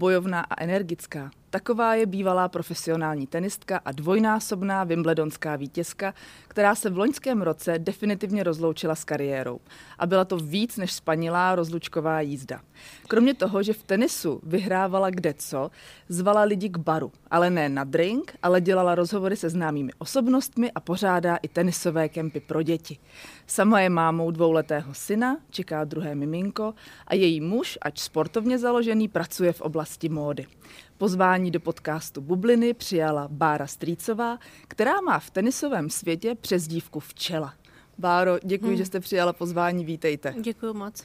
bojovná a energická. Taková je bývalá profesionální tenistka a dvojnásobná wimbledonská vítězka, která se v loňském roce definitivně rozloučila s kariérou. A byla to víc než spanilá rozlučková jízda. Kromě toho, že v tenisu vyhrávala kde co, zvala lidi k baru, ale ne na drink, ale dělala rozhovory se známými osobnostmi a pořádá i tenisové kempy pro děti. Sama je mámou dvouletého syna, čeká druhé miminko a její muž, ač sportovně založený, pracuje v oblasti módy. Pozvání do podcastu Bubliny přijala Bára Strýcová, která má v tenisovém světě přezdívku Včela. Báro, děkuji, hmm. že jste přijala pozvání, vítejte. Děkuji moc.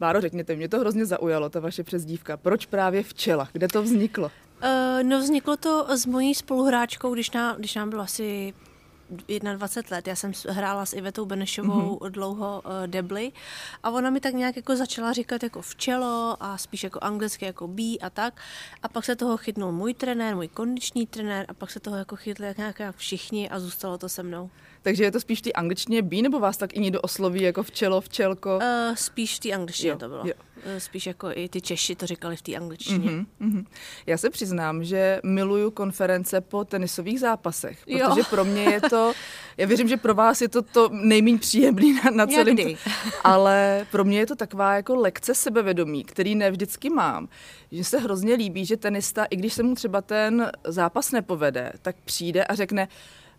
Báro, řekněte, mě to hrozně zaujalo, ta vaše přezdívka. Proč právě Včela? Kde to vzniklo? Uh, no vzniklo to s mojí spoluhráčkou, když nám, když nám bylo asi 21 let. Já jsem hrála s Ivetou Benešovou mm-hmm. dlouho uh, debly a ona mi tak nějak jako začala říkat jako včelo a spíš jako anglicky jako B a tak. A pak se toho chytnul můj trenér, můj kondiční trenér a pak se toho jako chytli jak nějak všichni a zůstalo to se mnou. Takže je to spíš té angličtině B, nebo vás tak i někdo osloví jako včelo, včelko? Uh, spíš té angličtině jo, to bylo. Jo. Uh, spíš jako i ty Češi to říkali v té angličtině. Uh-huh, uh-huh. Já se přiznám, že miluju konference po tenisových zápasech, protože jo. pro mě je to, já věřím, že pro vás je to to nejméně příjemný na, na celém, Někdy. ale pro mě je to taková jako lekce sebevědomí, který ne vždycky mám, že se hrozně líbí, že tenista, i když se mu třeba ten zápas nepovede, tak přijde a řekne,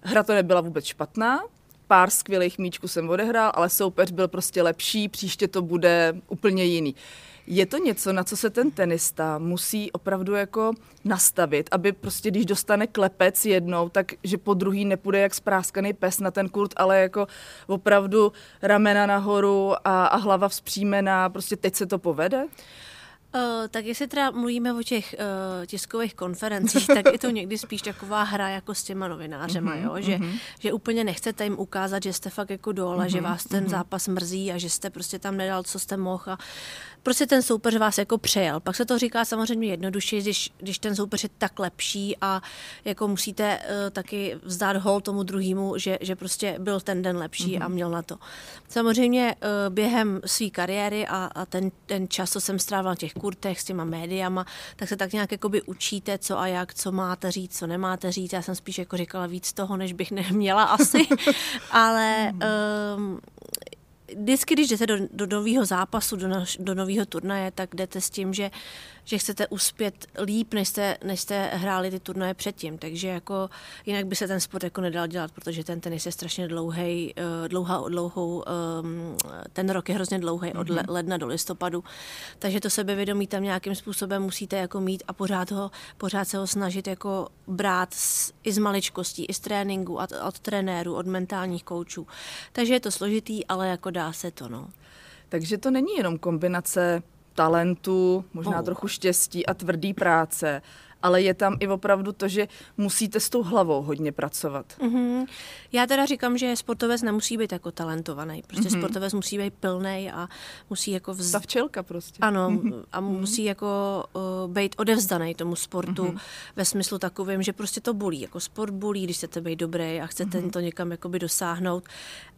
Hra to nebyla vůbec špatná, pár skvělých míčků jsem odehrál, ale soupeř byl prostě lepší, příště to bude úplně jiný. Je to něco, na co se ten tenista musí opravdu jako nastavit, aby prostě, když dostane klepec jednou, tak že po druhý nepůjde jak spráskaný pes na ten kurt, ale jako opravdu ramena nahoru a, a hlava vzpřímená, prostě teď se to povede? Uh, tak jestli teda mluvíme o těch uh, tiskových konferencích, tak je to někdy spíš taková hra jako s těma novinářema, mm-hmm, jo? Že, mm-hmm. že úplně nechcete jim ukázat, že jste fakt jako dole, mm-hmm, že vás ten mm-hmm. zápas mrzí a že jste prostě tam nedal, co jste mohl a prostě ten soupeř vás jako přejel. Pak se to říká samozřejmě jednoduše, když, když ten soupeř je tak lepší a jako musíte uh, taky vzdát hol tomu druhému, že, že prostě byl ten den lepší mm-hmm. a měl na to. Samozřejmě uh, během své kariéry a, a ten, ten čas, co jsem strávila těch kurtech s těma médiama, tak se tak nějak jakoby učíte, co a jak, co máte říct, co nemáte říct. Já jsem spíš jako říkala víc toho, než bych neměla asi, ale um, vždycky, když jdete do, do nového zápasu, do, do nového turnaje, tak jdete s tím, že že chcete uspět líp, než jste, než jste hráli ty turnaje předtím. Takže jako jinak by se ten sport jako nedal dělat, protože ten tenis je strašně dlouhý, eh, dlouhá, dlouhou, ehm, ten rok je hrozně dlouhý od mhm. ledna do listopadu. Takže to sebevědomí tam nějakým způsobem musíte jako mít a pořád, ho, pořád se ho snažit jako brát z, i z maličkostí, i z tréninku, od, od trenérů, od mentálních koučů. Takže je to složitý, ale jako dá se to, no. Takže to není jenom kombinace talentu, možná oh. trochu štěstí a tvrdý práce, ale je tam i opravdu to, že musíte s tou hlavou hodně pracovat. Mm-hmm. Já teda říkám, že sportovec nemusí být jako talentovaný. Prostě mm-hmm. sportovec musí být plný a musí jako... Vz... Ta včelka prostě. Ano, mm-hmm. a musí jako uh, být odevzdaný tomu sportu mm-hmm. ve smyslu takovým, že prostě to bolí. Jako sport bolí, když chcete být dobrý a chcete mm-hmm. to někam jakoby dosáhnout.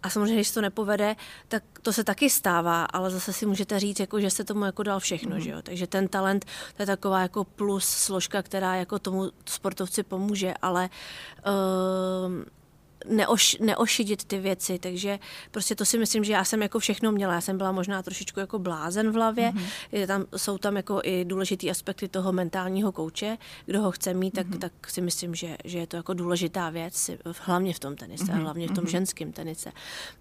A samozřejmě, když to nepovede, tak to se taky stává, ale zase si můžete říct, jako, že jste tomu jako dal všechno. Mm-hmm. Že jo? Takže ten talent, to je taková jako plus složka, která jako tomu sportovci pomůže, ale uh, neoš, neošidit ty věci, takže prostě to si myslím, že já jsem jako všechno měla. Já jsem byla možná trošičku jako blázen v hlavě. Mm-hmm. Je tam, jsou tam jako i důležitý aspekty toho mentálního kouče. Kdo ho chce mít, tak, mm-hmm. tak si myslím, že, že je to jako důležitá věc, hlavně v tom tenise, mm-hmm. hlavně v tom mm-hmm. ženském tenise.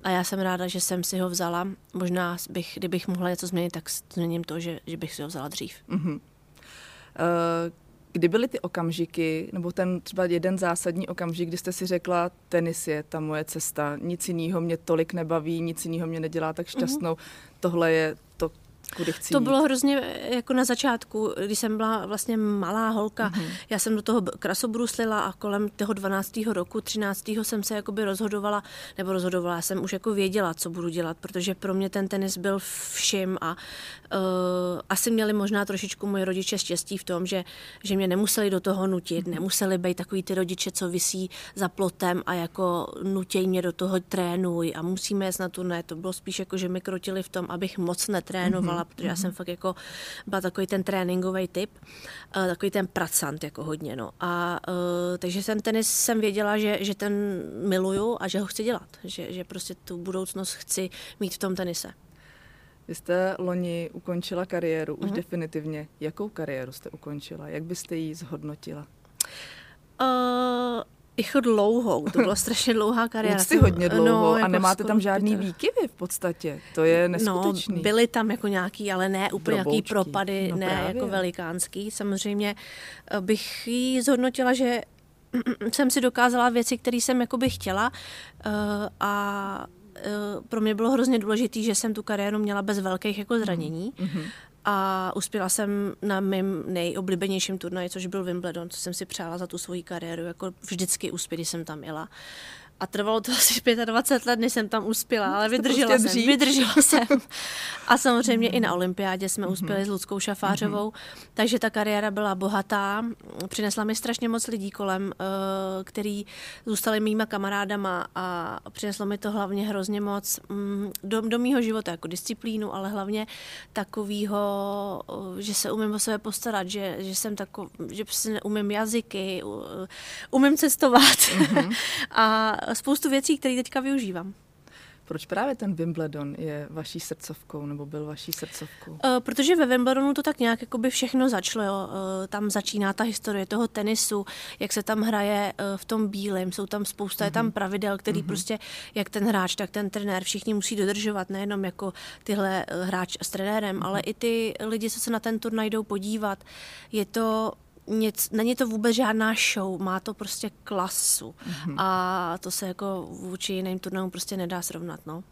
A já jsem ráda, že jsem si ho vzala. Možná, bych, kdybych mohla něco změnit, tak změním to, že, že bych si ho vzala dřív. Mm-hmm. Uh, Kdy byly ty okamžiky, nebo ten třeba jeden zásadní okamžik, kdy jste si řekla, tenis je ta moje cesta, nic jiného mě tolik nebaví, nic jiného mě nedělá tak šťastnou, mm-hmm. tohle je kudy chci To jít. bylo hrozně jako na začátku, když jsem byla vlastně malá holka. Mm-hmm. Já jsem do toho krasobruslila a kolem toho 12. roku, 13. jsem se jakoby rozhodovala, nebo rozhodovala, já jsem už jako věděla, co budu dělat, protože pro mě ten tenis byl vším a uh, asi měli možná trošičku moji rodiče štěstí v tom, že, že mě nemuseli do toho nutit, mm-hmm. nemuseli být takový ty rodiče, co visí za plotem a jako nutěj mě do toho trénuj a musíme jet na turné. To bylo spíš jako, že mi krotili v tom, abych moc netrénovala dělala, protože já jsem fakt jako byla takový ten tréninkový typ, uh, takový ten pracant jako hodně, no. A uh, takže ten tenis jsem věděla, že, že ten miluju a že ho chci dělat, že, že prostě tu budoucnost chci mít v tom tenise. Vy jste loni ukončila kariéru, už uh-huh. definitivně. Jakou kariéru jste ukončila? Jak byste ji zhodnotila? Uh, jako dlouhou, to byla strašně dlouhá kariéra. Jsi hodně dlouho no, a jako nemáte tam žádný výkyvy v podstatě, to je neskutečný. No, byly tam jako nějaký, ale ne úplně Droboučky. nějaký propady, no, ne právě. jako velikánský. Samozřejmě eh, bych ji zhodnotila, že jsem si dokázala věci, které jsem jakoby chtěla uh, a uh, pro mě bylo hrozně důležité, že jsem tu kariéru měla bez velkých jako zranění. Mm-hmm a uspěla jsem na mém nejoblíbenějším turnaji, což byl Wimbledon, co jsem si přála za tu svoji kariéru, jako vždycky když jsem tam jela. A trvalo to asi 25 let, než jsem tam uspěla, ale vydržela prostě jsem, vydržela jsem. A samozřejmě i na olympiádě jsme mm-hmm. uspěli s Ludskou Šafářovou, mm-hmm. takže ta kariéra byla bohatá. Přinesla mi strašně moc lidí kolem, eh, který zůstali mýma kamarádama a přineslo mi to hlavně hrozně moc mm, do, do mýho života, jako disciplínu, ale hlavně takovýho, eh, že se umím o sebe postarat, že, že jsem takový, že prostě umím jazyky, umím cestovat mm-hmm. a spoustu věcí, které teďka využívám. Proč právě ten Wimbledon je vaší srdcovkou, nebo byl vaší srdcovkou? Uh, protože ve Wimbledonu to tak nějak by všechno začalo. Jo. Uh, tam začíná ta historie toho tenisu, jak se tam hraje uh, v tom bílém, jsou tam spousta, uh-huh. je tam mhm. pravidel, který uh-huh. prostě jak ten hráč, tak ten trenér všichni musí dodržovat, nejenom jako tyhle hráč s trenérem, uh-huh. ale i ty lidi, co se na ten turnaj jdou podívat. Je to nic, není to vůbec žádná show, má to prostě klasu mm-hmm. a to se jako vůči jiným turnajům prostě nedá srovnat, no.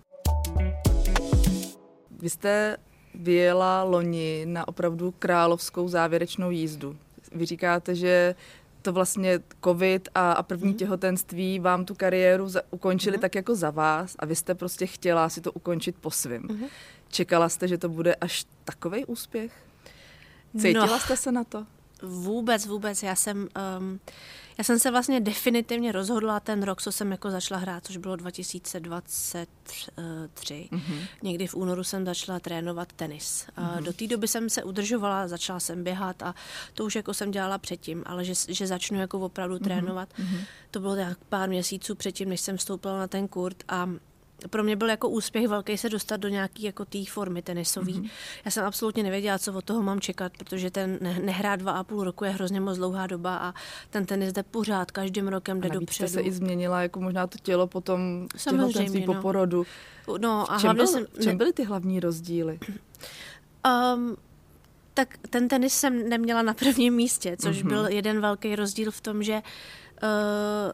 Vy jste vyjela loni na opravdu královskou závěrečnou jízdu. Vy říkáte, že to vlastně covid a, a první mm. těhotenství vám tu kariéru za, ukončili mm. tak jako za vás a vy jste prostě chtěla si to ukončit po svým. Mm. Čekala jste, že to bude až takový úspěch? Cítila no. jste se na to? Vůbec, vůbec. Já jsem, um, já jsem se vlastně definitivně rozhodla ten rok, co jsem jako začala hrát, což bylo 2023. Mm-hmm. Někdy v únoru jsem začala trénovat tenis. Mm-hmm. Do té doby jsem se udržovala, začala jsem běhat a to už jako jsem dělala předtím, ale že, že začnu jako opravdu mm-hmm. trénovat. Mm-hmm. To bylo tak pár měsíců předtím, než jsem vstoupila na ten kurt a pro mě byl jako úspěch velký se dostat do nějaký jako té formy tenisový. Mm-hmm. Já jsem absolutně nevěděla, co od toho mám čekat, protože ten nehrát dva a půl roku je hrozně moc dlouhá doba a ten tenis jde pořád, každým rokem jde a dopředu. se i změnila jako možná to tělo potom těhotenství no. po porodu. No a v čem, byl, jsem, v čem byly ty hlavní rozdíly? Um, tak ten tenis jsem neměla na prvním místě, což mm-hmm. byl jeden velký rozdíl v tom, že uh,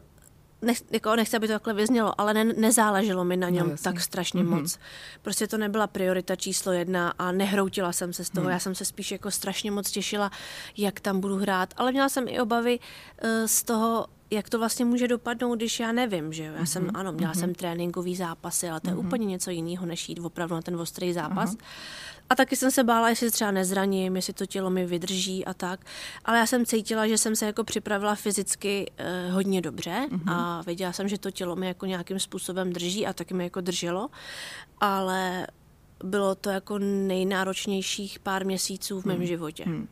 nech, jako nechci, aby to takhle vyznělo, ale ne, nezáleželo mi na něm no, tak strašně mm-hmm. moc. Prostě to nebyla priorita číslo jedna a nehroutila jsem se z toho. Mm. Já jsem se spíš jako strašně moc těšila, jak tam budu hrát, ale měla jsem i obavy uh, z toho, jak to vlastně může dopadnout, když já nevím, že jo. Já mm-hmm. jsem, ano, měla mm-hmm. jsem tréninkový zápasy, ale to je mm-hmm. úplně něco jiného, než jít opravdu na ten ostrý zápas. Mm-hmm. A taky jsem se bála, jestli třeba nezraním, jestli to tělo mi vydrží a tak. Ale já jsem cítila, že jsem se jako připravila fyzicky eh, hodně dobře mm-hmm. a věděla jsem, že to tělo mi jako nějakým způsobem drží a taky mi jako drželo. Ale bylo to jako nejnáročnějších pár měsíců v mém hmm. životě. Hmm.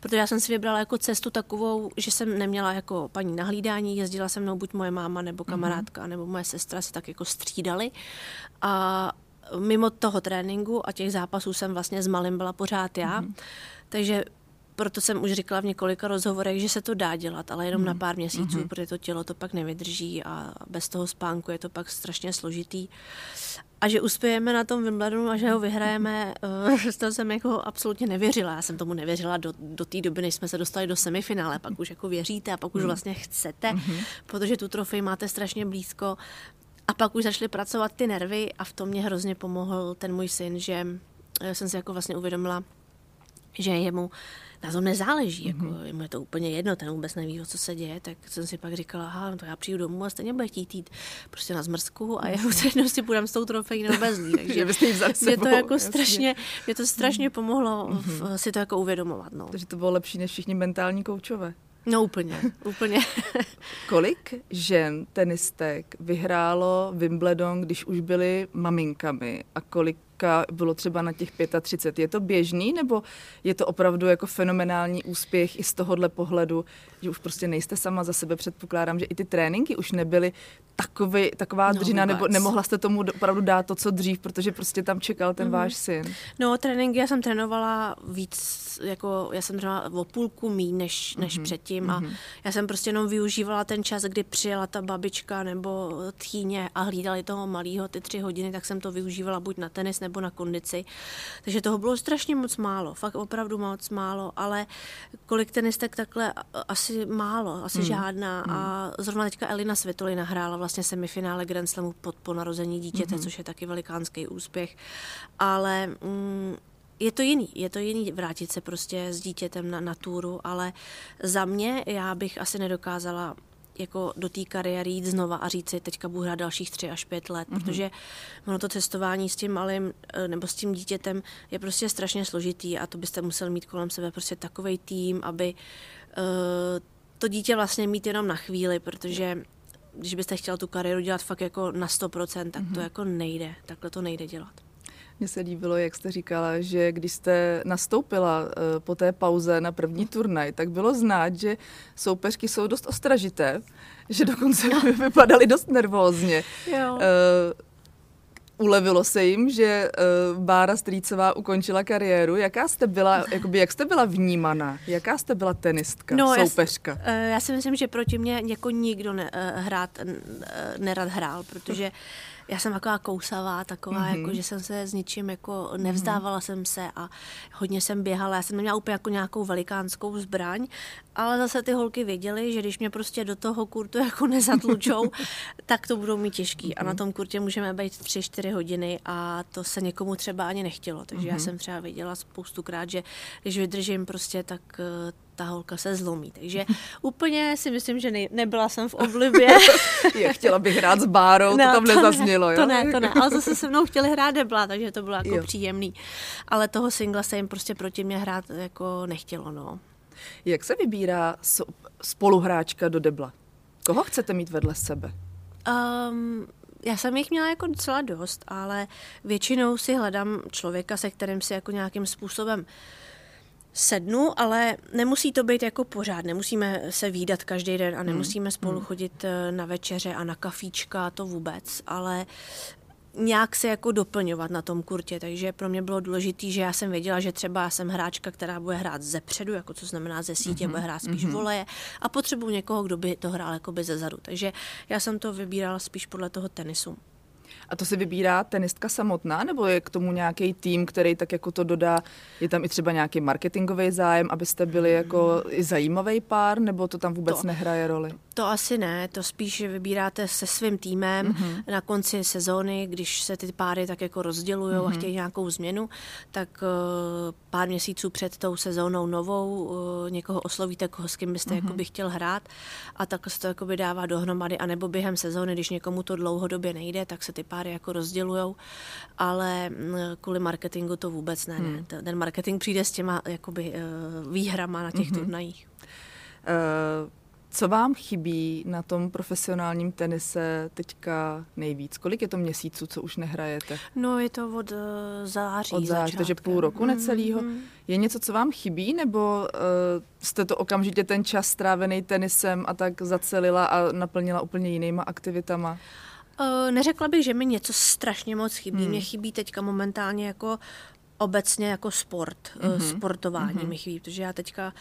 Protože já jsem si vybrala jako cestu takovou, že jsem neměla jako paní nahlídání, jezdila se mnou buď moje máma nebo hmm. kamarádka hmm. nebo moje sestra si tak jako střídali a mimo toho tréninku a těch zápasů jsem vlastně s malým byla pořád já. Mm. Takže proto jsem už říkala v několika rozhovorech, že se to dá dělat, ale jenom mm. na pár měsíců, mm. protože to tělo to pak nevydrží a bez toho spánku je to pak strašně složitý. A že uspějeme na tom Wimbledonu a že ho vyhrajeme, uh, to jsem jako absolutně nevěřila. Já jsem tomu nevěřila do, do té doby, než jsme se dostali do semifinále. Pak už jako věříte a pak už mhm. vlastně chcete, mm-hmm. protože tu trofej máte strašně blízko. A pak už začaly pracovat ty nervy a v tom mě hrozně pomohl ten můj syn, že eh, jsem si jako vlastně uvědomila, že jemu na tom nezáleží, jako, mm-hmm. jemu je to úplně jedno, ten vůbec neví, o co se děje, tak jsem si pak říkala, aha, no to já přijdu domů a stejně bude chtít jít prostě na zmrzku a já už jedno si půjdem s tou trofejí nebo bez ní, takže mě to jako strašně, mě to strašně pomohlo mm-hmm. si to jako uvědomovat. No. Takže to bylo lepší než všichni mentální koučové. No úplně, úplně. Kolik žen tenistek vyhrálo Wimbledon, když už byly maminkami a kolik teďka bylo třeba na těch 35. Je to běžný nebo je to opravdu jako fenomenální úspěch i z tohohle pohledu, že už prostě nejste sama za sebe, předpokládám, že i ty tréninky už nebyly takový, taková no, dřina, nebo nemohla jste tomu opravdu dát to, co dřív, protože prostě tam čekal ten mm-hmm. váš syn. No, tréninky já jsem trénovala víc, jako já jsem trénovala o půlku mí než, než mm-hmm. předtím mm-hmm. a mhm. já jsem prostě jenom využívala ten čas, kdy přijela ta babička nebo tchýně a hlídali toho malého ty tři hodiny, tak jsem to využívala buď na tenis nebo na kondici. Takže toho bylo strašně moc málo, fakt opravdu moc málo, ale kolik tenistek takhle asi málo, asi mm. žádná mm. a zrovna teďka Elina Světolina hrála vlastně semifinále Grand Slamu pod po narození dítěte, mm-hmm. což je taky velikánský úspěch. Ale mm, je to jiný, je to jiný vrátit se prostě s dítětem na, naturu, ale za mě já bych asi nedokázala jako do té kariéry jít znova a říct si, teďka budu hrát dalších tři až pět let, mm-hmm. protože ono to cestování s tím malým eh, nebo s tím dítětem je prostě strašně složitý a to byste musel mít kolem sebe prostě takový tým, aby uh, to dítě vlastně mít jenom na chvíli, protože když byste chtěla tu kariéru dělat fakt jako na 100%, tak to mm-hmm. jako nejde. Takhle to nejde dělat. Mně se líbilo, jak jste říkala, že když jste nastoupila uh, po té pauze na první turnaj, tak bylo znát, že soupeřky jsou dost ostražité, že dokonce vypadaly dost nervózně. Jo. Uh, ulevilo se jim, že uh, Bára Strýcová ukončila kariéru. Jaká jste byla, jakoby, jak jste byla vnímaná? Jaká jste byla tenistka, no, soupeřka? Já, já si myslím, že proti mě jako nikdo ne, hrát nerad hrál, protože já jsem taková kousavá, taková, mm-hmm. jako, že jsem se s ničím jako nevzdávala mm-hmm. jsem se a hodně jsem běhala. Já jsem neměla úplně jako nějakou velikánskou zbraň, ale zase ty holky věděly, že když mě prostě do toho kurtu jako nezatlučou, tak to budou mít těžký. Mm-hmm. A na mhm. tom kurtě můžeme být 3-4 hodiny a to se někomu třeba ani nechtělo. Takže mm-hmm. já mhm. jsem třeba věděla spoustukrát, že když vydržím prostě, tak eh, ta holka se zlomí. Takže úplně si myslím, že ne, nebyla jsem v oblibě. Je, chtěla bych hrát s Bárou, no, to tam to nezaznělo, ne, jo? To ne, to ne, ale zase se mnou chtěli hrát debla, takže to bylo jako jo. příjemný. Ale toho singla se jim prostě proti mě hrát jako nechtělo, no. Jak se vybírá spoluhráčka do debla? Koho chcete mít vedle sebe? Um, já jsem jich měla jako docela dost, ale většinou si hledám člověka, se kterým si jako nějakým způsobem uh, sednu, ale nemusí to být jako pořád. Nemusíme se výdat každý den a hmm. nemusíme spolu hmm. chodit eh, na večeře a na kafíčka, to vůbec, ale nějak se jako doplňovat na tom kurtě, takže pro mě bylo důležité, že já jsem věděla, že třeba já jsem hráčka, která bude hrát ze předu, jako co znamená ze sítě, mm-hmm. bude hrát spíš mm-hmm. voleje a potřebuji někoho, kdo by to hrál jako by ze zadu. Takže já jsem to vybírala spíš podle toho tenisu. A to si vybírá tenistka samotná, nebo je k tomu nějaký tým, který tak jako to dodá? Je tam i třeba nějaký marketingový zájem, abyste byli jako i zajímavý pár, nebo to tam vůbec to, nehraje roli? To asi ne, to spíš vybíráte se svým týmem mm-hmm. na konci sezóny, když se ty páry tak jako rozdělují mm-hmm. a mhm. chtějí nějakou změnu, tak uh, pár měsíců před tou sezónou novou uh, někoho oslovíte, koho s kým byste mm-hmm. jakoby chtěl hrát a tak se to jakoby dává dohromady, anebo během sezóny, když někomu to dlouhodobě nejde, tak se ty páry jako rozdělujou, ale mm, kvůli marketingu to vůbec ne, mm. ne. Ten marketing přijde s těma jakoby uh, výhrama na těch mm-hmm. turnajích. Uh, co vám chybí na tom profesionálním tenise teďka nejvíc? Kolik je to měsíců, co už nehrajete? No je to od uh, září. Od září, takže půl roku mm, necelýho. Mm. Je něco, co vám chybí, nebo uh, jste to okamžitě ten čas strávený tenisem a tak zacelila a naplnila úplně jinýma aktivitama? Uh, neřekla bych, že mi něco strašně moc chybí. Hmm. Mně chybí teďka momentálně jako obecně jako sport, mm-hmm. sportování mm-hmm. mi chybí, protože já teďka,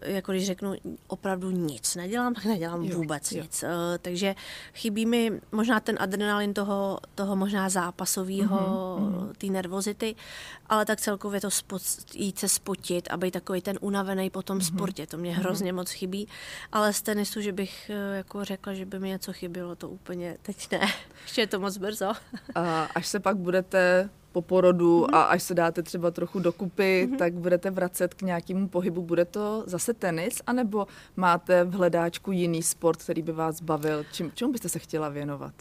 jako když řeknu, opravdu nic nedělám, tak nedělám jo, vůbec jo. nic. Uh, takže chybí mi možná ten adrenalin toho, toho možná zápasového, mm-hmm. té nervozity, ale tak celkově to spot, jít se spotit a být takový ten unavený po tom mm-hmm. sportě, to mě mm-hmm. hrozně moc chybí, ale z tenisu, že bych jako řekla, že by mi něco chybělo, to úplně teď ne. Ještě je to moc brzo. a až se pak budete po porodu mm-hmm. a až se dáte třeba trochu dokupy, mm-hmm. tak budete vracet k nějakému pohybu. Bude to zase tenis, anebo máte v hledáčku jiný sport, který by vás bavil? Čím, čemu byste se chtěla věnovat?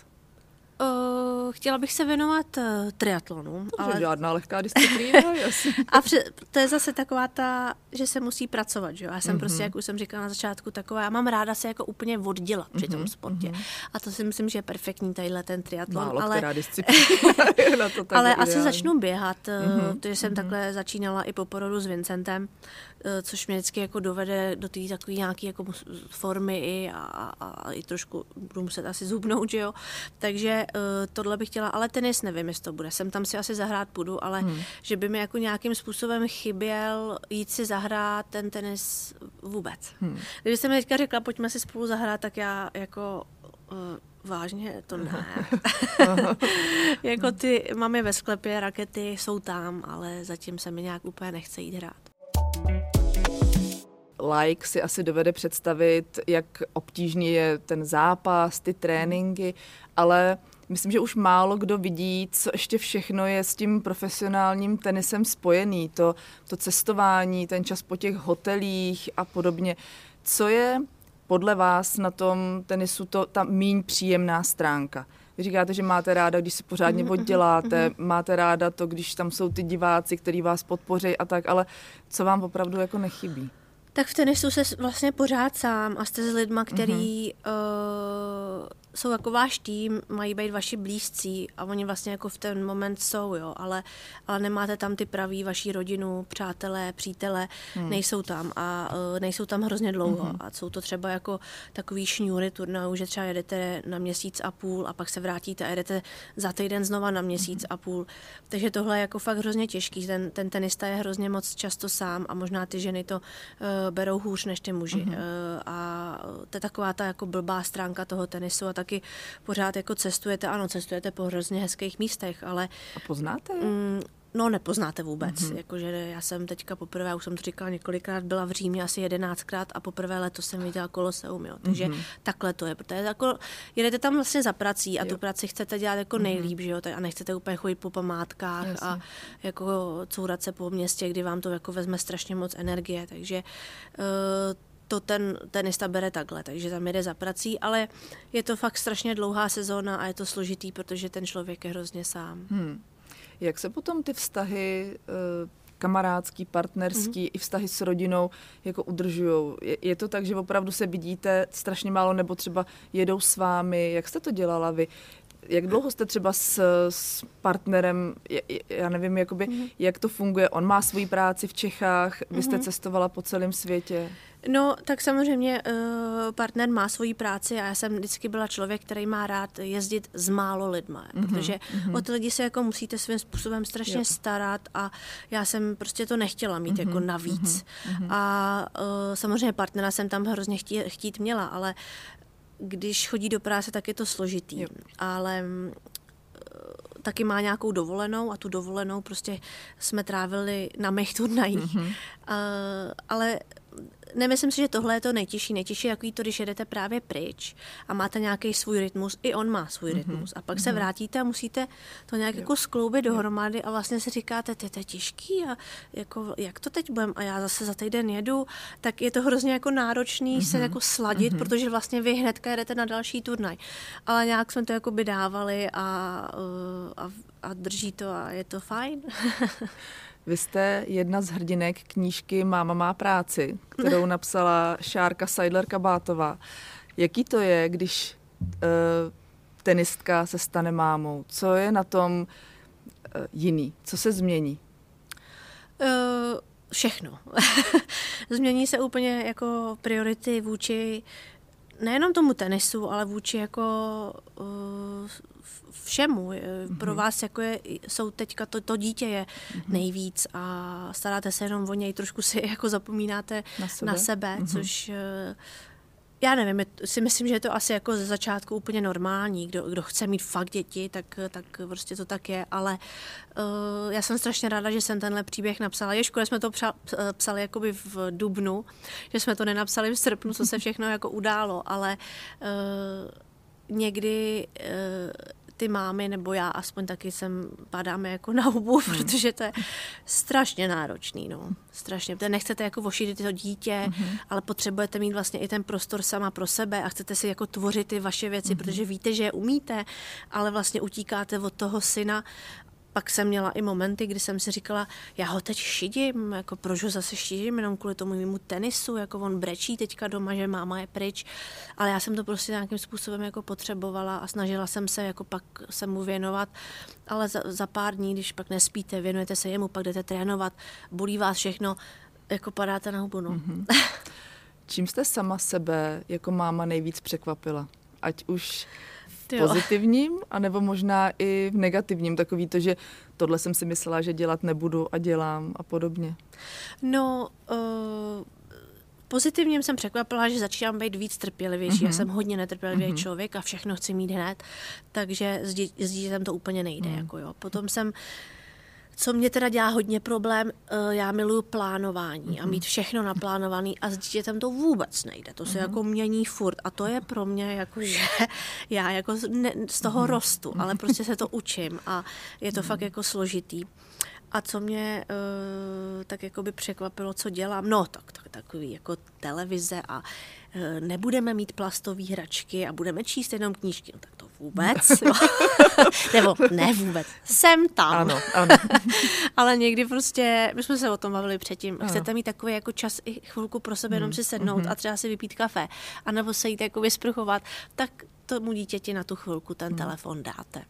Uh, chtěla bych se věnovat uh, triatlonu. To ale... žádná lehká disciplína, A pře- to je zase taková ta, že se musí pracovat, že jo. Já jsem mm-hmm. prostě, jak už jsem říkala na začátku, taková, já mám ráda se jako úplně oddělat při tom mm-hmm. sportě. Mm-hmm. A to si myslím, že je perfektní tadyhle ten triatlon. Málo ale, která disciplína na to ale asi začnu běhat, mm-hmm. protože jsem mm-hmm. takhle začínala i po porodu s Vincentem. Eh, což mě vždycky jako dovede do té takové nějaké jako formy i a, a, a, i trošku budu muset asi zubnout, že jo. Takže uh, tohle bych chtěla, ale tenis nevím, jestli to bude. Sem tam si asi zahrát půjdu, ale hmm. že by mi jako nějakým způsobem chyběl jít si zahrát ten tenis vůbec. Hmm. Kdybyste mi teďka řekla, pojďme si spolu zahrát, tak já jako uh, Vážně, to ne. jako ty mám je ve sklepě, rakety jsou tam, ale zatím se mi nějak úplně nechce jít hrát like si asi dovede představit, jak obtížný je ten zápas, ty tréninky, ale myslím, že už málo kdo vidí, co ještě všechno je s tím profesionálním tenisem spojený. To, to cestování, ten čas po těch hotelích a podobně. Co je podle vás na tom tenisu to, ta míň příjemná stránka? Vy říkáte, že máte ráda, když se pořádně odděláte, mhm. máte ráda to, když tam jsou ty diváci, kteří vás podpoří a tak, ale co vám opravdu jako nechybí? Tak v tenisu se vlastně pořád sám a jste s lidma, který mm-hmm. uh, jsou jako váš tým, mají být vaši blízcí a oni vlastně jako v ten moment jsou, jo, ale, ale nemáte tam ty praví vaší rodinu, přátelé, přítele, hmm. nejsou tam a uh, nejsou tam hrozně dlouho hmm. a jsou to třeba jako takový šňůry turnajů, že třeba jedete na měsíc a půl a pak se vrátíte a jedete za týden znova na měsíc hmm. a půl. Takže tohle je jako fakt hrozně těžký. Ten, ten tenista je hrozně moc často sám a možná ty ženy to uh, berou hůř než ty muži. Hmm. Uh, a to je taková ta jako blbá stránka toho tenisu a tak taky pořád jako cestujete, ano, cestujete po hrozně hezkých místech, ale... A poznáte? Mm, No, nepoznáte vůbec. Mm-hmm. Jakože já jsem teďka poprvé, už jsem to říkala několikrát, byla v Římě asi jedenáctkrát a poprvé letos jsem viděla Koloseum, jo. Takže mm-hmm. takhle to je, protože jako jedete tam vlastně za prací a jo. tu práci chcete dělat jako mm-hmm. nejlíp, že jo, a nechcete úplně chodit po památkách Jasně. a jako courat se po městě, kdy vám to jako vezme strašně moc energie, takže uh, to ten tenista bere takhle, takže tam jede za prací, ale je to fakt strašně dlouhá sezóna a je to složitý, protože ten člověk je hrozně sám. Hmm. Jak se potom ty vztahy eh, kamarádský, partnerský mm-hmm. i vztahy s rodinou jako udržují? Je, je to tak, že opravdu se vidíte strašně málo nebo třeba jedou s vámi? Jak jste to dělala vy? Jak dlouho jste třeba s, s partnerem, já nevím, jakoby, mm-hmm. jak to funguje, on má svoji práci v Čechách, vy jste mm-hmm. cestovala po celém světě? No, tak samozřejmě uh, partner má svoji práci a já jsem vždycky byla člověk, který má rád jezdit s málo lidma, mm-hmm, protože mm-hmm. o ty lidi se jako musíte svým způsobem strašně jo. starat a já jsem prostě to nechtěla mít mm-hmm, jako navíc. Mm-hmm. A uh, samozřejmě partnera jsem tam hrozně chtít, chtít měla, ale když chodí do práce, tak je to složitý. Jo. Ale eh, taky má nějakou dovolenou a tu dovolenou prostě jsme trávili na mých turnajích. Mm-hmm. Uh, ale nemyslím si, že tohle je to nejtěžší. Nejtěžší je takový to, když jedete právě pryč a máte nějaký svůj rytmus, i on má svůj mm-hmm. rytmus. A pak mm-hmm. se mhm. vrátíte a musíte to nějak jo. jako skloubit dohromady a vlastně si říkáte, to je těžký a jako, jak to teď budem a já zase za týden jedu, tak je to hrozně jako náročný mm-hmm. se jako sladit, mm-hmm. protože vlastně vy hnedka jedete na další turnaj. Ale nějak jsme to jako by dávali a, a, a drží to a je to fajn. Vy jste jedna z hrdinek knížky Máma má práci, kterou napsala Šárka Seidler Kabátová. Jaký to je, když uh, tenistka se stane mámou? Co je na tom uh, jiný? Co se změní? Uh, všechno. změní se úplně jako priority vůči nejenom tomu tenisu, ale vůči jako uh, všemu. Pro vás jako je, jsou teďka to, to dítě je mm-hmm. nejvíc a staráte se jenom o něj, trošku si jako zapomínáte na sebe, na sebe mm-hmm. což uh, já nevím, si myslím, že je to asi jako ze začátku úplně normální. Kdo, kdo chce mít fakt děti, tak, tak prostě to tak je, ale uh, já jsem strašně ráda, že jsem tenhle příběh napsala. Je škoda, jsme to psa, psali jakoby v dubnu, že jsme to nenapsali v srpnu, co se všechno jako událo, ale uh, někdy uh, ty mámy, nebo já aspoň taky sem padáme jako na hubu, hmm. protože to je strašně náročný, no. Strašně. Protože nechcete jako vošit to dítě, hmm. ale potřebujete mít vlastně i ten prostor sama pro sebe a chcete si jako tvořit ty vaše věci, hmm. protože víte, že je umíte, ale vlastně utíkáte od toho syna pak jsem měla i momenty, kdy jsem si říkala, já ho teď šidím, jako proč ho zase šidím, jenom kvůli tomu mému tenisu, jako on brečí teďka doma, že máma je pryč, ale já jsem to prostě nějakým způsobem jako potřebovala a snažila jsem se jako pak se mu věnovat, ale za, za pár dní, když pak nespíte, věnujete se jemu, pak jdete trénovat, bolí vás všechno, jako padáte na hubu, no. Mm-hmm. Čím jste sama sebe jako máma nejvíc překvapila? Ať už v pozitivním, anebo možná i v negativním, takový to, že tohle jsem si myslela, že dělat nebudu a dělám a podobně. No, uh, pozitivním jsem překvapila, že začínám být víc trpělivější. Mm-hmm. Já mhm. jsem hodně netrpělivý mm-hmm. člověk a všechno chci mít hned, takže s, dě- s dítětem to úplně nejde. Mm. Jako jo. Potom jsem uh, co mě teda dělá hodně problém, eh, já miluju plánování mm-hmm. a mhm. mít všechno naplánovaný a s dítětem to vůbec nejde. To se mm-hmm. jako mění furt a to je pro mě jako, že já jako ne, z toho mm-hmm. rostu, ale prostě se to učím a je to mm-hmm. fakt jako složitý. A co mě uh, tak jako by překvapilo, co dělám, no tak, tak takový jako televize a nebudeme mít plastové hračky a budeme číst jenom knížky, no, tak to vůbec. Nebo ne vůbec. Jsem tam. Ano, ano. Ale někdy prostě, my jsme se o tom bavili předtím, ano. chcete mít takový jako čas i chvilku pro sebe, jenom mm. si sednout mm. a třeba si vypít kafe, anebo se jít jako vysprchovat, tak tomu dítěti na tu chvilku ten mm. telefon dáte.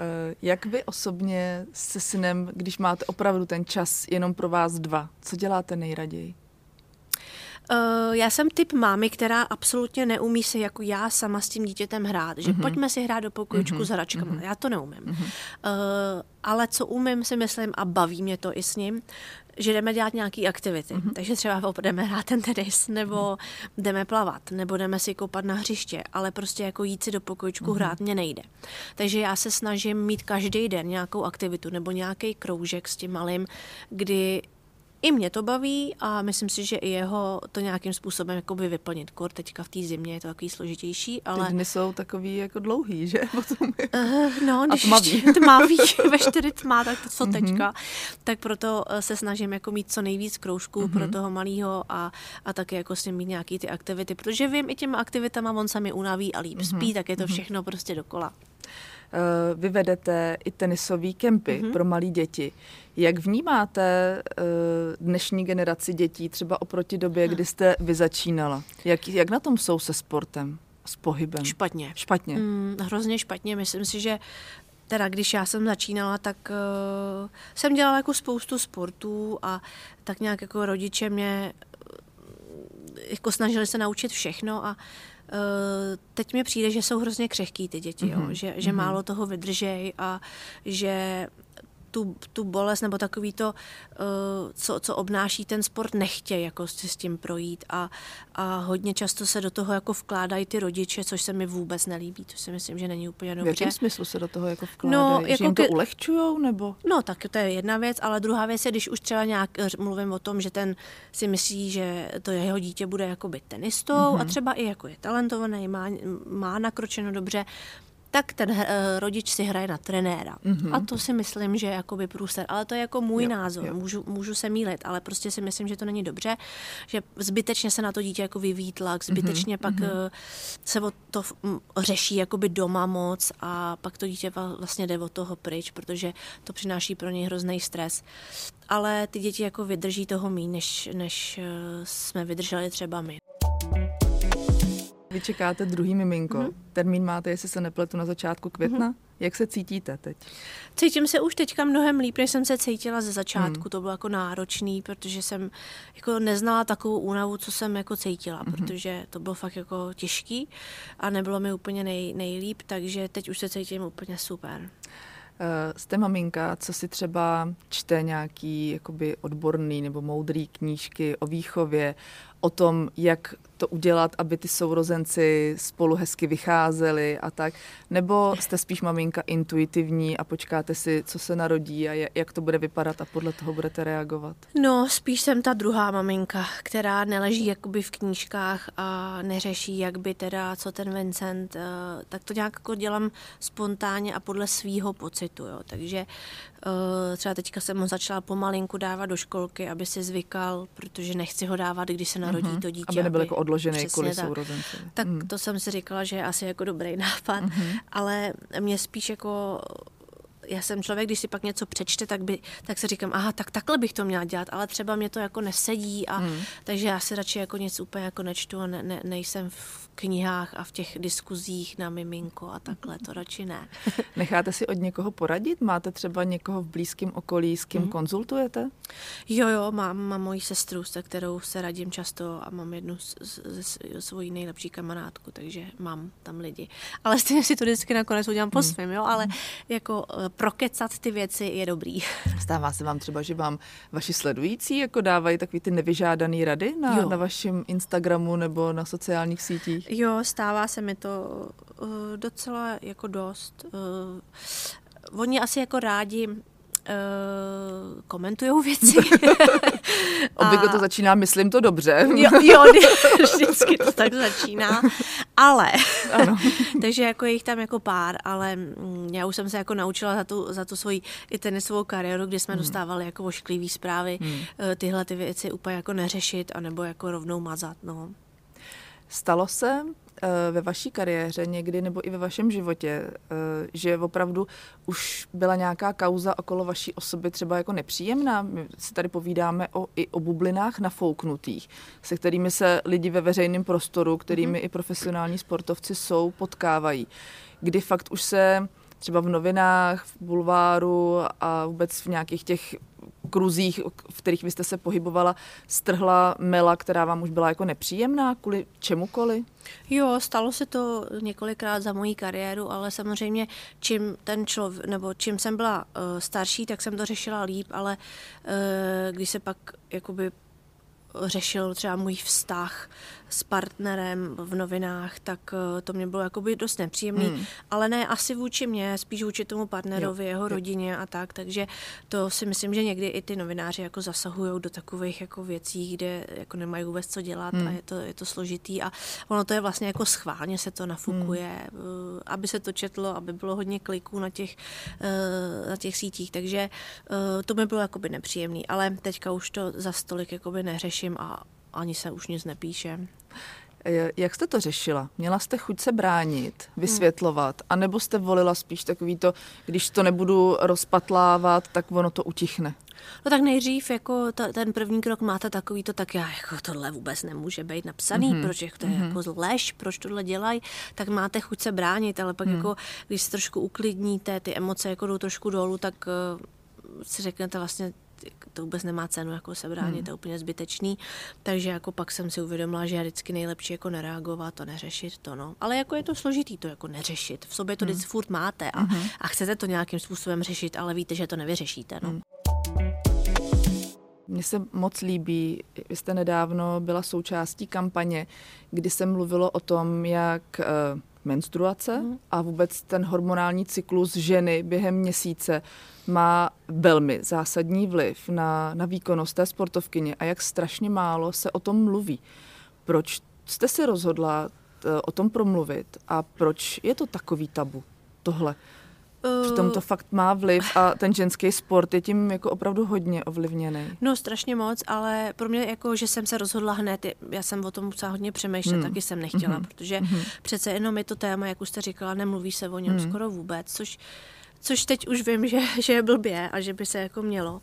Eh, jak vy osobně se synem, když máte opravdu ten čas jenom pro vás dva, co děláte nejraději? Uh, já jsem typ mámy, která absolutně neumí se jako já sama s tím dítětem hrát. Že mm-hmm. pojďme si hrát do pokojičku mm-hmm. s hračkama. Mm-hmm. Já to neumím. Mm-hmm. Uh, ale co umím, si myslím, a baví mě to i s ním, že jdeme dělat nějaké aktivity. Mm-hmm. Takže třeba jdeme hrát ten tenis, nebo mm-hmm. jdeme plavat, nebo jdeme si koupat na hřiště, ale prostě jako jít si do pokojičku mm-hmm. hrát mě nejde. Takže já se snažím mít každý den nějakou aktivitu nebo nějaký kroužek s tím malým, kdy i mě to baví a myslím si, že i jeho to nějakým způsobem jakoby vyplnit. Kor teďka v té zimě je to takový složitější, ale... Ty dny jsou takový jako dlouhý, že? Potom je... uh, no, když tmavý. tmavý, ve čtyři tmá, tak to co mm-hmm. teďka. Tak proto eh, se snažím jako mít co nejvíc kroužků mm-hmm. pro toho malého a, a taky jako s ním mít nějaký ty aktivity, protože vím, i těma aktivitama on se mi unaví a líp mm-hmm. spí, tak je to mhm. všechno mm-hmm. prostě dokola. Uh, vy vedete i tenisové kempy mm-hmm. pro malé děti. Jak vnímáte uh, dnešní generaci dětí třeba oproti době, kdy jste vy začínala? Jak, jak na tom jsou se sportem, s pohybem? Špatně. Špatně. Mm, hrozně špatně. Myslím si, že teda když já jsem začínala, tak uh, jsem dělala jako spoustu sportů a tak nějak jako rodiče mě jako snažili se naučit všechno a Uh, teď mi přijde, že jsou hrozně křehký ty děti, mm-hmm. jo? Mhm. že, že mm-hmm. málo toho vydržej a že tu, tu bolest nebo takový to, uh, co, co obnáší ten sport, nechtějí jako si s tím projít a, a hodně často se do toho jako vkládají ty rodiče, což se mi vůbec nelíbí, to si myslím, že není úplně dobře. V jakém smyslu se do toho jako vkládají? No, jako že jim to ke... ulehčujou nebo? No, tak to je jedna věc, ale druhá věc je, když už třeba nějak mluvím o tom, že ten si myslí, že to jeho dítě bude jako tenistou mm-hmm. a třeba i jako je talentovaný, má, má nakročeno dobře, tak ten uh, rodič si hraje na trenéra. Mm-hmm. A to si myslím, že je jakoby průser. Ale to je jako můj jo, názor. Jo. Můžu, můžu se mílit, ale prostě si myslím, že to není dobře, že zbytečně se na to dítě jako vyvíjí tlak, zbytečně mm-hmm. pak mm-hmm. Se o to řeší jakoby doma moc a pak to dítě vlastně jde od toho pryč, protože to přináší pro něj hrozný stres. Ale ty děti jako vydrží toho méně, než, než uh, jsme vydrželi třeba my. Vy čekáte druhý miminko. Mm-hmm. Termín máte, jestli se nepletu, na začátku května. Mm-hmm. Jak se cítíte teď? Cítím se už teďka mnohem líp, než jsem se cítila ze začátku. Mm. To bylo jako náročný, protože jsem jako neznala takovou únavu, co jsem jako cítila, mm-hmm. protože to bylo fakt jako těžký a nebylo mi úplně nej, nejlíp, takže teď už se cítím úplně super. Eh, jste maminka, co si třeba čte nějaký jakoby odborný nebo moudrý knížky o výchově, o tom, jak to udělat, aby ty sourozenci spolu hezky vycházeli a tak? Nebo jste spíš maminka intuitivní a počkáte si, co se narodí a jak to bude vypadat a podle toho budete reagovat? No, spíš jsem ta druhá maminka, která neleží jakoby v knížkách a neřeší, jak by teda, co ten Vincent, eh, tak to nějak jako dělám spontánně a podle svýho pocitu, jo. Takže třeba teďka jsem ho začala pomalinku dávat do školky, aby si zvykal, protože nechci ho dávat, když se narodí mm-hmm. to dítě. Aby nebyl jako odložený kvůli sourozenci. Tak mm. to jsem si říkala, že je asi jako dobrý nápad, mm-hmm. ale mě spíš jako já jsem člověk, když si pak něco přečte, tak, by, tak se říkám, aha, tak takhle bych to měla dělat, ale třeba mě to jako nesedí a hmm. takže já si radši jako nic úplně jako nečtu a ne, ne, nejsem v knihách a v těch diskuzích na miminko a takhle, to radši ne. Necháte si od někoho poradit? Máte třeba někoho v blízkém okolí, s kým hmm. konzultujete? Jo, jo, mám, mám moji sestru, se kterou se radím často a mám jednu ze svojí nejlepší kamarádku, takže mám tam lidi. Ale stejně si to vždycky nakonec udělám po hmm. svém, jo, ale jako eh, prokecat ty věci je dobrý. Stává se vám třeba, že vám vaši sledující jako dávají takový ty nevyžádané rady na, na vašem Instagramu nebo na sociálních sítích? Jo, stává se mi to uh, docela jako dost. Uh, oni asi jako rádi uh, komentují věci. Obvykle to začíná, myslím to dobře. jo, jo, vždycky to tak začíná. Ale, ano. takže jako je jich tam jako pár, ale mm, já už jsem se jako naučila za tu, za tu svoji i tenisovou kariéru, kdy jsme hmm. dostávali jako ošklivý zprávy, hmm. Eh, tyhle ty věci úplně jako neřešit, anebo jako rovnou mazat, no. Stalo se ve vaší kariéře někdy nebo i ve vašem životě, eh, že opravdu už byla nějaká kauza okolo vaší osoby třeba jako nepříjemná? My si tady povídáme o, i o bublinách nafouknutých, se kterými se lidi ve veřejném prostoru, kterými mm-hmm. i profesionální sportovci jsou, potkávají. Kdy fakt už se třeba v novinách, v bulváru a vůbec v nějakých těch kruzích, v kterých vy jste se pohybovala, strhla mela, která vám už byla jako nepříjemná kvůli čemukoliv? Jo, stalo se to několikrát za moji kariéru, ale samozřejmě čím ten člověk, nebo čím jsem byla uh, starší, tak jsem to řešila líp, ale uh, když se pak jakoby řešil třeba můj vztah s partnerem v novinách, tak eh, to mě bylo jakoby dost nepříjemný, hmm. ale ne asi vůči mě, spíš vůči tomu partnerovi, jo. jeho jo. rodině a tak, takže to si myslím, že někdy i ty novináři jako zasahují do takových jako věcí, kde jako nemají vůbec co dělat hmm. a je to, je to složitý a ono to je vlastně jako schválně se to nafukuje, hmm. Eh, aby se to četlo, aby bylo hodně kliků na těch, eh, na těch sítích, takže to mi bylo jakoby nepříjemný, ale teďka už to za stolik jakoby neřeším a ani se už nic nepíše. Jak jste to řešila? Měla jste chuť se bránit, vysvětlovat, anebo jste volila spíš takový to, když to nebudu rozpatlávat, tak ono to utichne? No tak nejdřív jako ta, ten první krok máte takový to, tak já jako tohle vůbec nemůže být napsaný, mm-hmm. proč to je mm-hmm. jako lež, proč tohle dělají, tak máte chuť se bránit, ale pak mm. jako, když se trošku uklidníte, ty emoce jako jdou trošku dolů, tak uh, si řeknete vlastně, to vůbec nemá cenu jako se bránit, hmm. to je úplně zbytečný. Takže jako pak jsem si uvědomila, že je vždycky nejlepší jako nereagovat, to neřešit, to no. Ale jako je to složitý to jako neřešit. V sobě to hmm. vždycky furt máte a, hmm. a chcete to nějakým způsobem řešit, ale víte, že to nevyřešíte, no. Hmm. Mně se moc líbí, vy jste nedávno byla součástí kampaně, kdy se mluvilo o tom, jak eh, menstruace mm. a vůbec ten hormonální cyklus ženy během měsíce má velmi zásadní vliv na, na výkonnost té sportovkyně a jak strašně málo se o tom mluví. Proč jste se rozhodla eh, o tom promluvit a proč je to takový tabu tohle? Přitom to fakt má vliv a ten ženský sport je tím jako opravdu hodně ovlivněný. No strašně moc, ale pro mě jako, že jsem se rozhodla hned, já jsem o tom musela hodně přemýšlet, hmm. taky jsem nechtěla, hmm. protože hmm. přece jenom je to téma, jak už jste říkala, nemluví se o něm hmm. skoro vůbec, což což teď už vím, že, že je blbě a že by se jako mělo. Uh,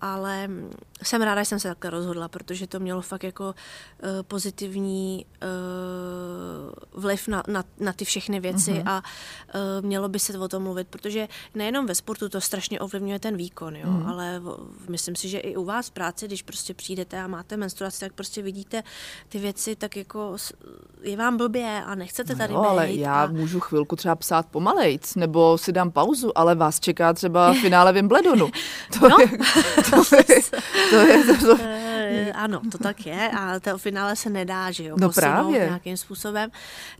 ale jsem ráda, že jsem se takhle rozhodla, protože to mělo fakt jako uh, pozitivní uh, vliv na, na, na ty všechny věci uh-huh. a uh, mělo by se o tom mluvit, protože nejenom ve sportu to strašně ovlivňuje ten výkon, jo, uh-huh. ale v, myslím si, že i u vás v práci, když prostě přijdete a máte menstruaci, tak prostě vidíte ty věci, tak jako je vám blbě a nechcete no tady jo, být. ale já a... můžu chvilku třeba psát pomalejc, nebo si dám pauzu, ale vás čeká třeba finále Wimbledonu. To, no. je, to, je, to, je, to, to, e, ano, to tak je a to finále se nedá, že jo, no právě. nějakým způsobem.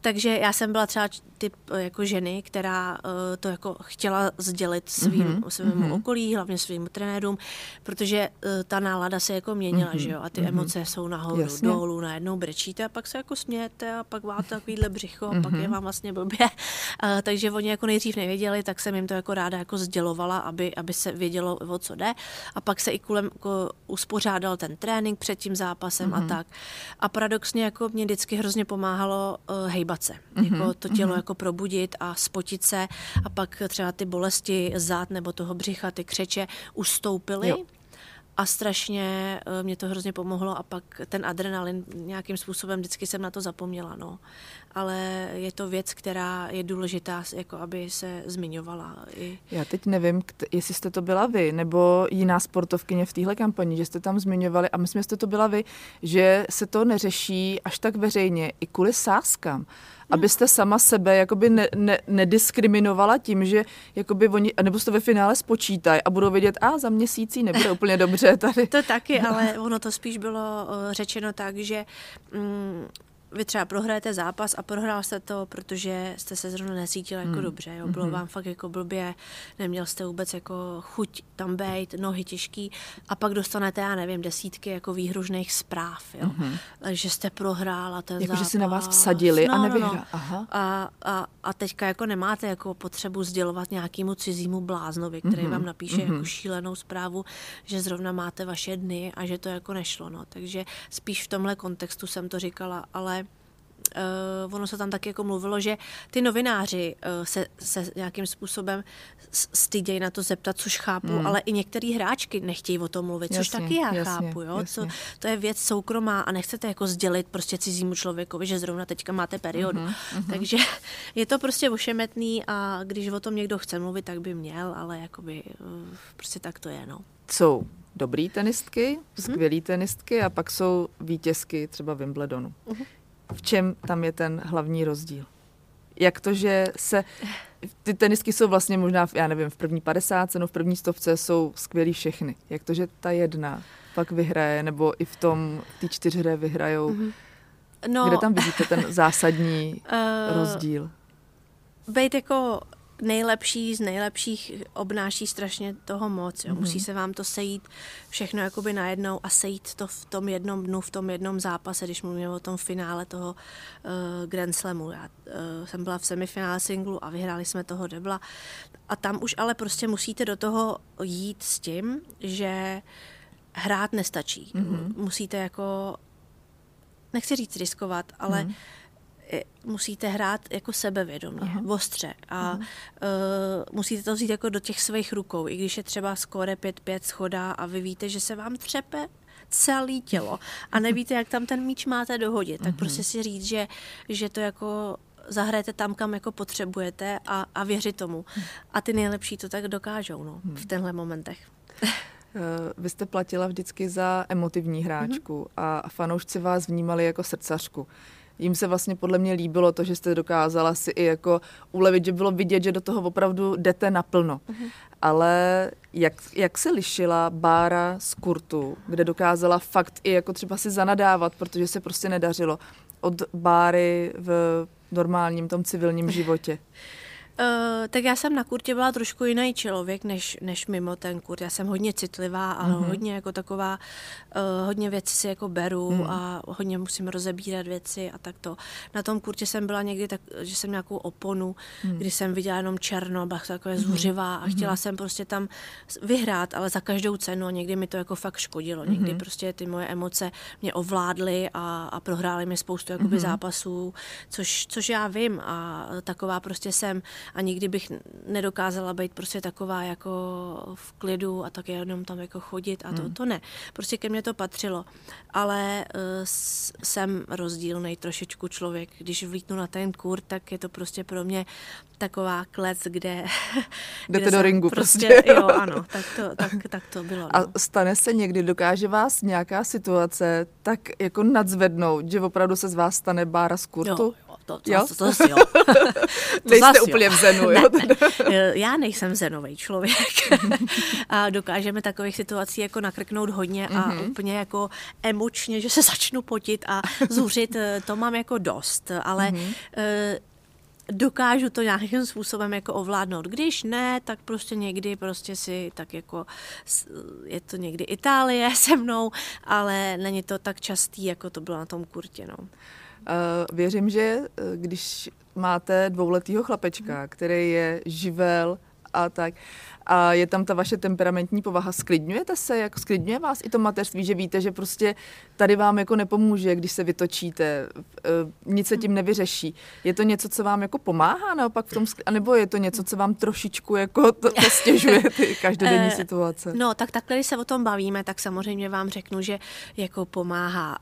Takže já jsem byla třeba typ jako ženy, která uh, to jako chtěla sdělit svým, mm-hmm. svému mm-hmm. okolí, hlavně svým trenérům, protože uh, ta nálada se jako měnila, mm-hmm. že jo, a ty mm-hmm. emoce jsou nahoru, Jasně. dolů, najednou brečíte a pak se jako smějete a pak máte takovýhle břicho a mm-hmm. pak je vám vlastně blbě. Uh, takže oni jako nejdřív nevěděli, tak jsem jim to jako ráda jako sdělovala, aby, aby se vědělo, o co jde. A pak se i kulem jako uspořádal ten trénink před tím zápasem mm-hmm. a tak. A paradoxně jako mě vždycky hrozně pomáhalo uh, hejbat se. Mm-hmm. Jako to tělo mm-hmm. jako probudit a spotit se a pak třeba ty bolesti zad nebo toho břicha, ty křeče ustoupily. Jo a strašně eh, mě to hrozně pomohlo a pak ten adrenalin nějakým způsobem vždycky jsem na to zapomněla, no. Ale je to věc, která je důležitá, jako aby se zmiňovala. I... Já teď nevím, jestli jste to byla vy, nebo jiná sportovkyně v téhle kampani, že jste tam zmiňovali a myslím, že jste to byla vy, že se to neřeší až tak veřejně i kvůli sáskám abyste sama sebe jakoby ne, ne, nediskriminovala tím, že jakoby oni, nebo to ve finále spočítají a budou vědět, a za měsící nebude úplně dobře tady. To taky, ale ono to spíš bylo eh, řečeno tak, že mm, vy třeba prohrajete zápas a prohrál jste to, protože jste se zrovna necítil jako mm. dobře, jo? bylo mm-hmm. vám fakt jako blbě, neměl jste vůbec jako chuť tam být, nohy těžký a pak dostanete, já nevím, desítky jako výhružných zpráv, jo? Mm-hmm. že jste prohrál a ten jako, zápas. že si na vás vsadili no, a nevyhrál. No, no. Aha. A, a, a teďka jako nemáte jako potřebu sdělovat nějakému cizímu bláznovi, který mm-hmm. vám napíše mm-hmm. jako šílenou zprávu, že zrovna máte vaše dny a že to jako nešlo, no. Takže spíš v tomhle kontextu jsem to říkala, ale uh, ono se tam taky jako mluvilo, že ty novináři uh, se, se nějakým způsobem stydějí na to zeptat, což chápu, mm. ale i některý hráčky nechtějí o tom mluvit, jasně, což taky já jasně, chápu, jo? Co, to je věc soukromá a nechcete jako sdělit prostě cizímu člověkovi, že zrovna teďka máte periodu. Mm-hmm, Takže je to prostě ošemetný a když o tom někdo chce mluvit, tak by měl, ale jakoby uh, prostě tak to je, no. Jsou dobrý tenistky, mhm. skvělý tenistky a pak jsou vítězky třeba Wimbledonu. Mm-hmm v čem tam je ten hlavní rozdíl? Jak to, že se ty tenisky jsou vlastně možná, já nevím, v první 50, no v první stovce jsou skvělý všechny. Jak to, že ta jedna pak vyhraje, nebo i v tom, ty čtyřhře vyhrajou. Mm-hmm. No, Kde tam vidíte ten zásadní uh, rozdíl? Být jako nejlepší z nejlepších obnáší strašně toho moc. Jo. Mm-hmm. Musí se vám to sejít všechno jakoby najednou a sejít to v tom jednom dnu, v tom jednom zápase, když mluvíme o tom finále toho uh, Grand Slamu. Já uh, jsem byla v semifinále singlu a vyhráli jsme toho debla. A tam už ale prostě musíte do toho jít s tím, že hrát nestačí. Mm-hmm. Musíte jako, nechci říct riskovat, ale mm-hmm musíte hrát jako sebevědomě, Aha. ostře a Aha. uh, musíte to vzít jako do těch svých rukou, i když je třeba skóre 5-5 schoda a vy víte, že se vám třepe celé tělo a nevíte, jak tam ten míč máte dohodit, tak prostě si říct, že, že to jako zahrajete tam, kam jako potřebujete a, a věřit tomu. A ty nejlepší to tak dokážou no, v tenhle momentech. Eh, vy jste platila vždycky za emotivní hráčku a fanoušci vás vnímali jako srdcařku jim se vlastně podle mě líbilo to, že jste dokázala si i jako ulevit, že bylo vidět, že do toho opravdu jdete naplno. Uh-huh. Ale jak, jak se lišila Bára z Kurtu, kde dokázala fakt i jako třeba si zanadávat, protože se prostě nedařilo, od Báry v normálním tom civilním životě? Uh, tak já jsem na kurtě byla trošku jiný člověk, než, než mimo ten kurt. Já jsem hodně citlivá a mm-hmm. hodně jako taková, uh, hodně věcí si jako beru mm. a hodně musím rozebírat věci a tak to. Na tom kurtě jsem byla někdy tak, že jsem nějakou oponu, mm. kdy jsem viděla jenom černo, byla takové mm-hmm. zuřivá a chtěla mm-hmm. jsem prostě tam vyhrát, ale za každou cenu někdy mi to jako fakt škodilo. Někdy mm-hmm. prostě ty moje emoce mě ovládly a, a prohrály mi spoustu jakoby mm-hmm. zápasů, což, což já vím a taková prostě jsem a nikdy bych nedokázala být prostě taková jako v klidu a tak jenom tam jako chodit a to, hmm. to ne. Prostě ke mně to patřilo. Ale uh, jsem rozdílný trošičku člověk. Když vlítnu na ten kur, tak je to prostě pro mě taková klec, kde... Jdete do ringu prostě. prostě. Jo, ano, tak to, tak, tak to bylo. No. A stane se někdy, dokáže vás nějaká situace tak jako nadzvednout, že opravdu se z vás stane bára z kurtu? Jo, to, to, jo? to, to, to jo. to Nejste úplně jo. v zenu, jo? Ne, ne. Já nejsem zenový člověk. a dokážeme takových situací jako nakrknout hodně a mm-hmm. úplně jako emočně, že se začnu potit a zuřit, eh, to mám jako dost, ale mm-hmm dokážu to nějakým způsobem jako ovládnout. Když ne, tak prostě někdy prostě si tak jako je to někdy Itálie se mnou, ale není to tak častý, jako to bylo na tom kurtě. No. Věřím, že eh, když máte dvouletýho chlapečka, který je živel a tak, a je tam ta vaše temperamentní povaha. Sklidňujete se, jako sklidňuje vás i to mateřství, že víte, že prostě tady vám jako nepomůže, když se vytočíte, e, nic se tím nevyřeší. Je to něco, co vám jako pomáhá naopak v tom, anebo je to něco, co vám trošičku jako to, to stěžuje ty každodenní eh, situace? No, tak takhle, když se o tom bavíme, tak samozřejmě vám řeknu, že jako pomáhá.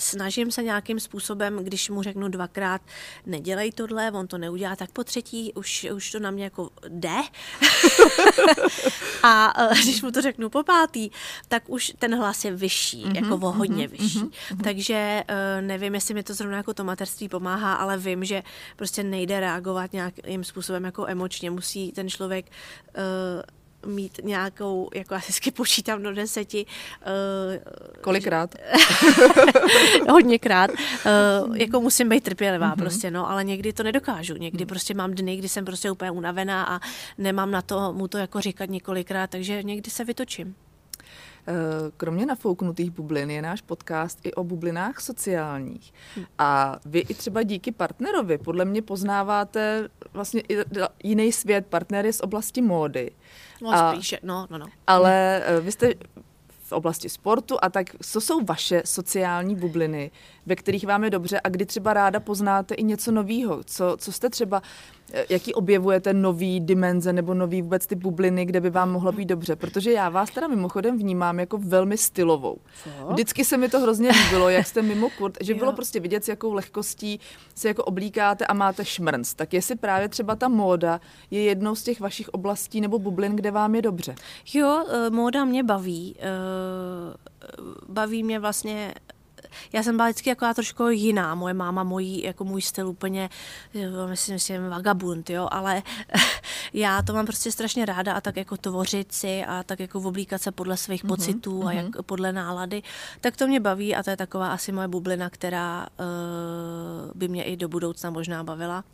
Snažím se nějakým způsobem, když mu řeknu dvakrát, nedělej tohle, on to neudělá, tak po třetí už, už to na mě jako jde. a e, když mu to řeknu po pátý, tak už ten hlas je vyšší, mm-hmm, jako o hodně mm-hmm, vyšší. Mm-hmm. Takže e, nevím, jestli mi to zrovna jako to materství pomáhá, ale vím, že prostě nejde reagovat nějakým způsobem jako emočně. Musí ten člověk uh, mít nějakou, jako já si počítám do deseti. Uh, Kolikrát? hodněkrát. Uh, jako musím být trpělivá mm-hmm. prostě, no, ale někdy to nedokážu. Někdy mm. prostě mám dny, kdy jsem prostě úplně unavená a nemám na to mu to jako říkat několikrát, takže někdy se vytočím. Eh, kromě nafouknutých bublin je náš podcast i o bublinách sociálních. Hm. A vy i třeba díky partnerovi podle mě poznáváte vlastně i jiný svět, partnery z oblasti módy. No a, spíše, no, no, no. Ale eh, vy jste v oblasti sportu a tak, co jsou vaše sociální bubliny, ve kterých vám je dobře a kdy třeba ráda poznáte i něco nového, co, co jste třeba, jaký objevujete nový dimenze nebo nový vůbec ty bubliny, kde by vám mohlo být dobře, protože já vás teda mimochodem vnímám jako velmi stylovou. Co? Vždycky se mi to hrozně líbilo, jak jste mimo kurt, že bylo prostě vidět, s jakou lehkostí se jako oblíkáte a máte šmrnc. Tak jestli právě třeba ta móda je jednou z těch vašich oblastí nebo bublin, kde vám je dobře. Jo, eh, móda mě baví. Eh, baví mě vlastně já jsem byla vždycky jako trošku jiná. Moje máma, můj, jako můj styl úplně, myslím, že vagabund, jo, ale já to mám prostě strašně ráda a tak jako tvořit si a tak jako oblíkat se podle svých mm-hmm, pocitů a jak mhm. podle nálady, tak to mě baví a to je taková asi moje bublina, která uh, by mě i do budoucna možná bavila.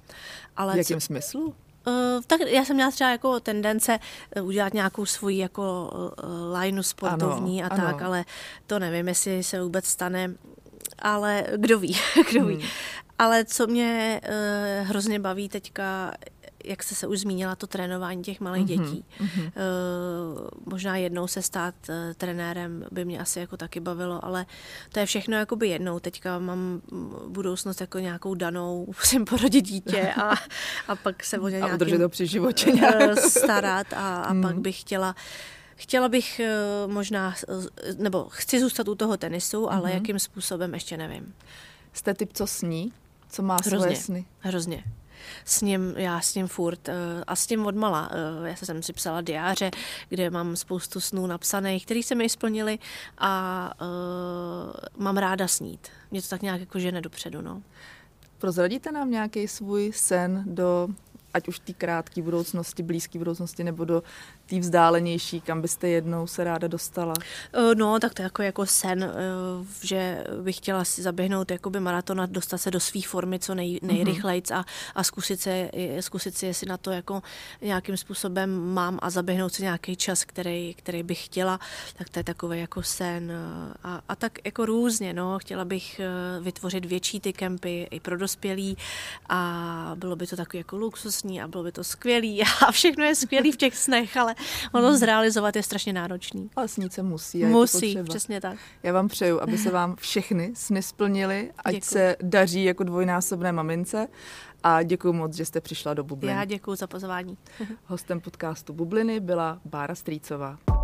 Ale v jakém co, smyslu? Uh, tak já jsem měla třeba jako tendence eh, udělat nějakou svoji jako uh, lineu sportovní ano, a tak, ano. ale to nevím, jestli se vůbec stane, ale kdo ví, kdo hmm. ví. Ale co mě uh, hrozně baví teďka, jak jste se už zmínila, to trénování těch malých mm-hmm, dětí. Mm-hmm. Uh, možná jednou se stát uh, trenérem by mě asi jako taky bavilo, ale to je všechno jakoby jednou. Teďka mám budoucnost jako nějakou danou, musím porodit dítě a, a pak se o ně a udržet to při životě uh, starat a, a mm. pak bych chtěla Chtěla bych možná, nebo chci zůstat u toho tenisu, ale mm-hmm. jakým způsobem ještě nevím. Jste typ, co sní? Co má hrozně, svoje sny? Hrozně s ním, já s ním furt uh, a s tím odmala. Uh, já jsem si psala diáře, kde mám spoustu snů napsaných, které se mi splnily a uh, mám ráda snít. Mě to tak nějak jako žene dopředu, no. Prozradíte nám nějaký svůj sen do ať už té krátké budoucnosti, blízké budoucnosti, nebo do té vzdálenější, kam byste jednou se ráda dostala? Eh, no, tak to je jako, jako sen, eh, že bych chtěla si zaběhnout jakoby maraton a dostat se do své formy co nej, mhm. nejrychleji a, a zkusit, se, zkusit si, jestli na to jako nějakým způsobem mám a zaběhnout si nějaký čas, který, který bych chtěla, tak to je takový jako sen eh, a, a tak jako různě, no, chtěla bych vytvořit větší ty kempy i pro dospělí a bylo by to takový jako luxusní a bylo by to skvělý a všechno je skvělý v těch snech, ale ono zrealizovat je strašně náročný. Ale snít se musí. musí, přesně tak. Já vám přeju, aby se vám všechny sny splnily, ať děkuji. se daří jako dvojnásobné mamince a děkuji moc, že jste přišla do Bubliny. Já děkuji za pozvání. Hostem podcastu Bubliny byla Bára Strýcová.